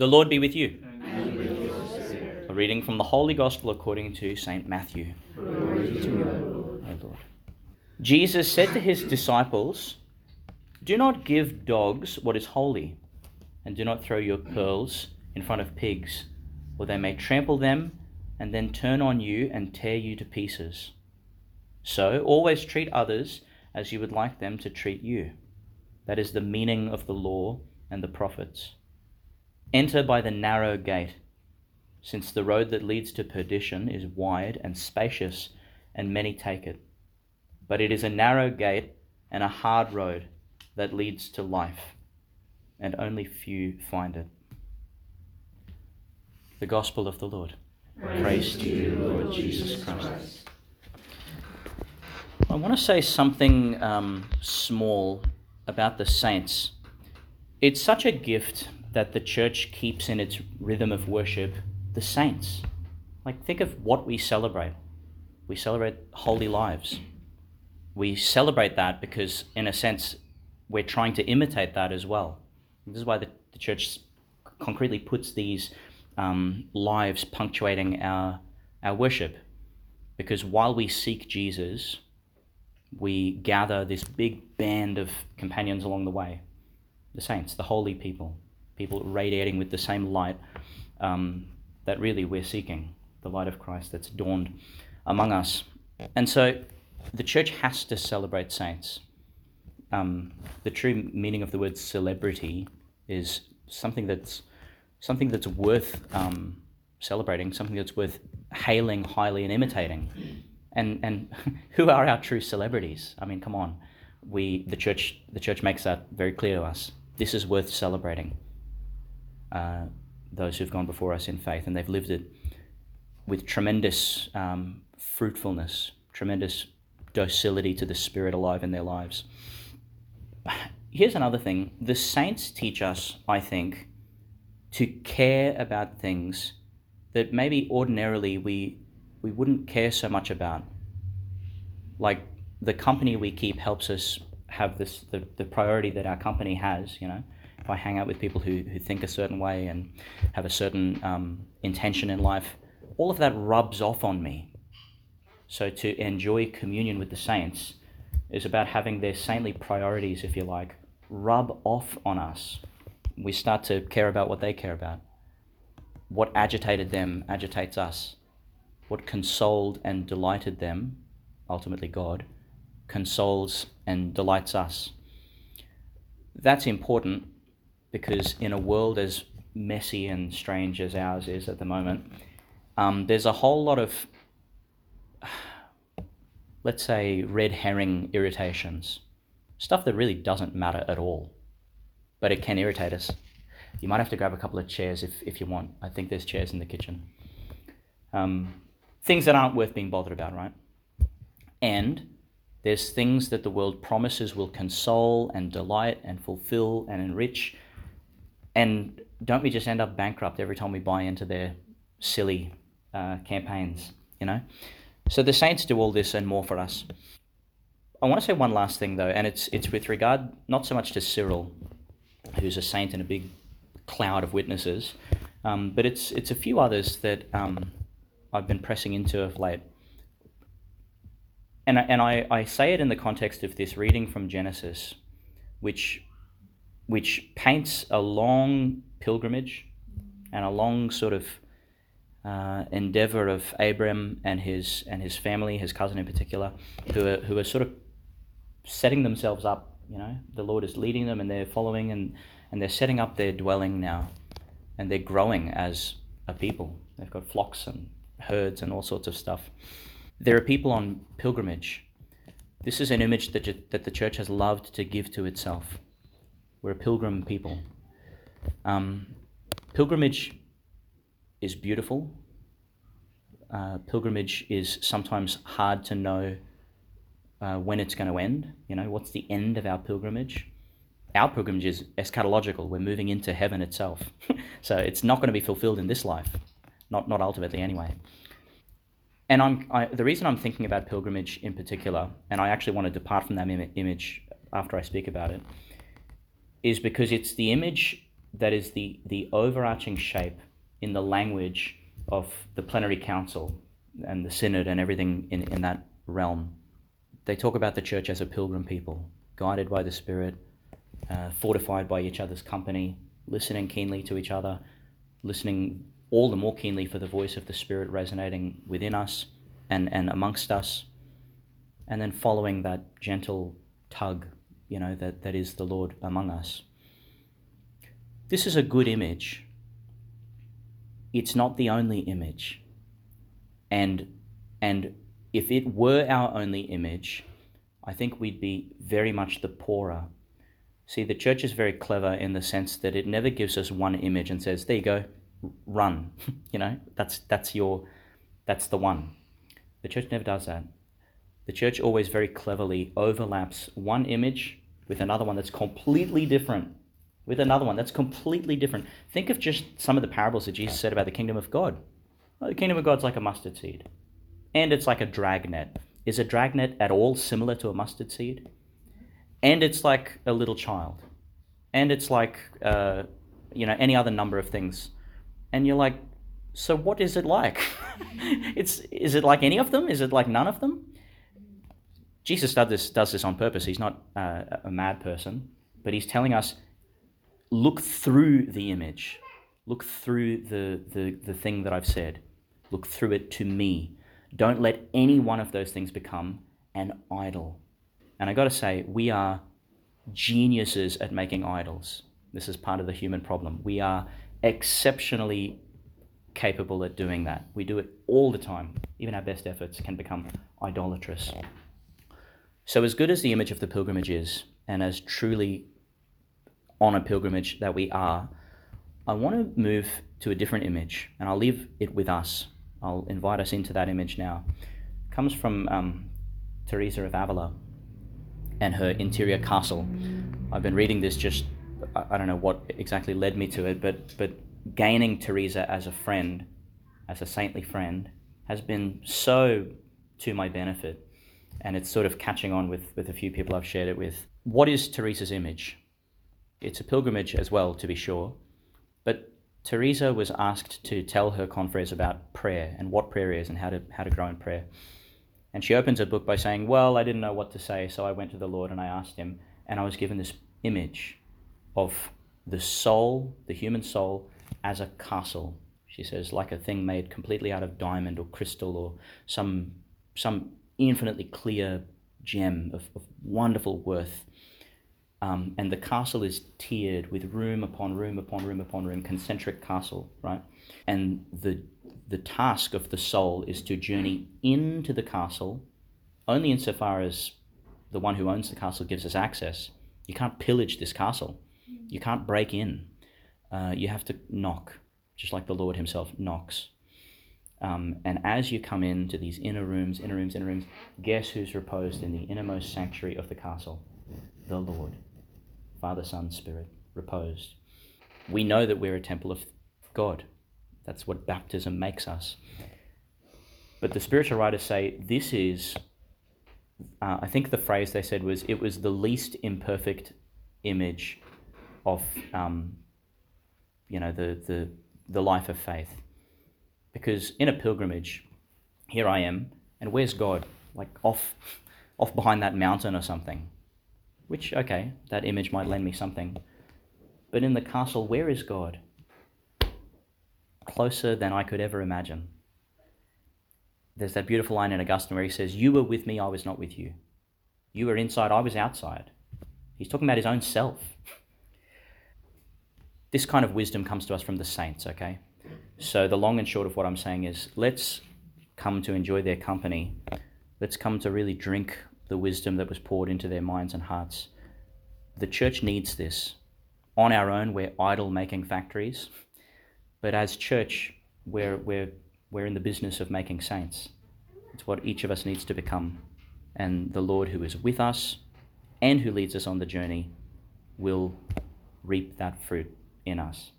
The Lord be with you. A reading from the Holy Gospel according to St. Matthew. Glory to you, O Lord. Jesus said to his disciples, Do not give dogs what is holy, and do not throw your pearls in front of pigs, or they may trample them and then turn on you and tear you to pieces. So always treat others as you would like them to treat you. That is the meaning of the law and the prophets. Enter by the narrow gate, since the road that leads to perdition is wide and spacious, and many take it. But it is a narrow gate and a hard road that leads to life, and only few find it. The Gospel of the Lord. Praise, Praise to you, Lord Jesus Christ. I want to say something um, small about the saints. It's such a gift that the church keeps in its rhythm of worship the saints. Like, think of what we celebrate. We celebrate holy lives. We celebrate that because, in a sense, we're trying to imitate that as well. This is why the, the church concretely puts these um, lives punctuating our, our worship. Because while we seek Jesus, we gather this big band of companions along the way the saints, the holy people, people radiating with the same light um, that really we're seeking the light of Christ that's dawned among us. And so the church has to celebrate saints. Um, the true meaning of the word celebrity is something that's something that's worth um, celebrating, something that's worth hailing highly and imitating. And and who are our true celebrities? I mean, come on, we the church the church makes that very clear to us. This is worth celebrating. Uh, those who've gone before us in faith, and they've lived it with tremendous um, fruitfulness, tremendous docility to the Spirit alive in their lives. Here's another thing the saints teach us, I think, to care about things that maybe ordinarily we, we wouldn't care so much about. Like the company we keep helps us have this the, the priority that our company has, you know. If I hang out with people who, who think a certain way and have a certain um, intention in life, all of that rubs off on me. So to enjoy communion with the saints is about having their saintly priorities, if you like, rub off on us we start to care about what they care about. What agitated them agitates us. What consoled and delighted them, ultimately God, consoles and delights us. That's important because in a world as messy and strange as ours is at the moment, um, there's a whole lot of, let's say, red herring irritations. Stuff that really doesn't matter at all but it can irritate us. You might have to grab a couple of chairs if, if you want. I think there's chairs in the kitchen. Um, things that aren't worth being bothered about, right? And there's things that the world promises will console and delight and fulfill and enrich. And don't we just end up bankrupt every time we buy into their silly uh, campaigns, you know? So the saints do all this and more for us. I want to say one last thing though, and it's it's with regard not so much to Cyril, who's a saint in a big cloud of witnesses. Um, but it's it's a few others that um, I've been pressing into of late. And, and I, I say it in the context of this reading from Genesis, which, which paints a long pilgrimage and a long sort of uh, endeavor of Abram and his, and his family, his cousin in particular, who are, who are sort of setting themselves up you know, the Lord is leading them and they're following and, and they're setting up their dwelling now. And they're growing as a people. They've got flocks and herds and all sorts of stuff. There are people on pilgrimage. This is an image that, that the church has loved to give to itself. We're a pilgrim people. Um, pilgrimage is beautiful. Uh, pilgrimage is sometimes hard to know uh, when it's going to end. You know, what's the end of our pilgrimage? Our pilgrimage is eschatological. We're moving into heaven itself. so it's not going to be fulfilled in this life, not, not ultimately anyway. And I'm, I, the reason I'm thinking about pilgrimage in particular, and I actually want to depart from that Im- image after I speak about it, is because it's the image that is the, the overarching shape in the language of the plenary council and the synod and everything in, in that realm. They talk about the church as a pilgrim people, guided by the Spirit, uh, fortified by each other's company, listening keenly to each other, listening all the more keenly for the voice of the Spirit resonating within us and, and amongst us, and then following that gentle tug, you know, that, that is the Lord among us. This is a good image. It's not the only image. And, and if it were our only image, I think we'd be very much the poorer. See, the church is very clever in the sense that it never gives us one image and says, "There you go, run." you know, that's that's your that's the one. The church never does that. The church always very cleverly overlaps one image with another one that's completely different. With another one that's completely different. Think of just some of the parables that Jesus said about the kingdom of God. The kingdom of God's like a mustard seed, and it's like a dragnet. Is a dragnet at all similar to a mustard seed? And it's like a little child, and it's like uh, you know any other number of things, and you're like, so what is it like? it's is it like any of them? Is it like none of them? Jesus does this, does this on purpose. He's not uh, a mad person, but he's telling us look through the image, look through the, the, the thing that I've said, look through it to me. Don't let any one of those things become an idol. And I got to say, we are geniuses at making idols. This is part of the human problem. We are exceptionally capable at doing that. We do it all the time. Even our best efforts can become idolatrous. So, as good as the image of the pilgrimage is, and as truly on a pilgrimage that we are, I want to move to a different image, and I'll leave it with us. I'll invite us into that image now. It comes from um, Teresa of Avila and her interior castle. I've been reading this just, I don't know what exactly led me to it, but, but gaining Teresa as a friend, as a saintly friend, has been so to my benefit and it's sort of catching on with, with a few people I've shared it with. What is Teresa's image? It's a pilgrimage as well, to be sure, but Teresa was asked to tell her confreres about prayer and what prayer is and how to, how to grow in prayer. And she opens her book by saying, Well, I didn't know what to say, so I went to the Lord and I asked him, and I was given this image of the soul, the human soul, as a castle. She says, like a thing made completely out of diamond or crystal or some some infinitely clear gem of, of wonderful worth. Um, and the castle is tiered with room upon room upon room upon room, concentric castle, right? And the the task of the soul is to journey into the castle, only insofar as the one who owns the castle gives us access. You can't pillage this castle. You can't break in. Uh, you have to knock, just like the Lord Himself knocks. Um, and as you come into these inner rooms, inner rooms, inner rooms, guess who's reposed in the innermost sanctuary of the castle? The Lord. Father, Son, Spirit, reposed. We know that we're a temple of God. That's what baptism makes us. But the spiritual writers say this is, uh, I think the phrase they said was, it was the least imperfect image of, um, you know, the, the, the life of faith. Because in a pilgrimage, here I am, and where's God? Like off, off behind that mountain or something. Which, okay, that image might lend me something. But in the castle, where is God? Closer than I could ever imagine. There's that beautiful line in Augustine where he says, You were with me, I was not with you. You were inside, I was outside. He's talking about his own self. This kind of wisdom comes to us from the saints, okay? So, the long and short of what I'm saying is let's come to enjoy their company. Let's come to really drink the wisdom that was poured into their minds and hearts. The church needs this. On our own, we're idol making factories. But as church, we're, we're, we're in the business of making saints. It's what each of us needs to become. And the Lord, who is with us and who leads us on the journey, will reap that fruit in us.